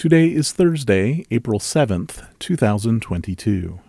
Today is Thursday, April 7th, 2022.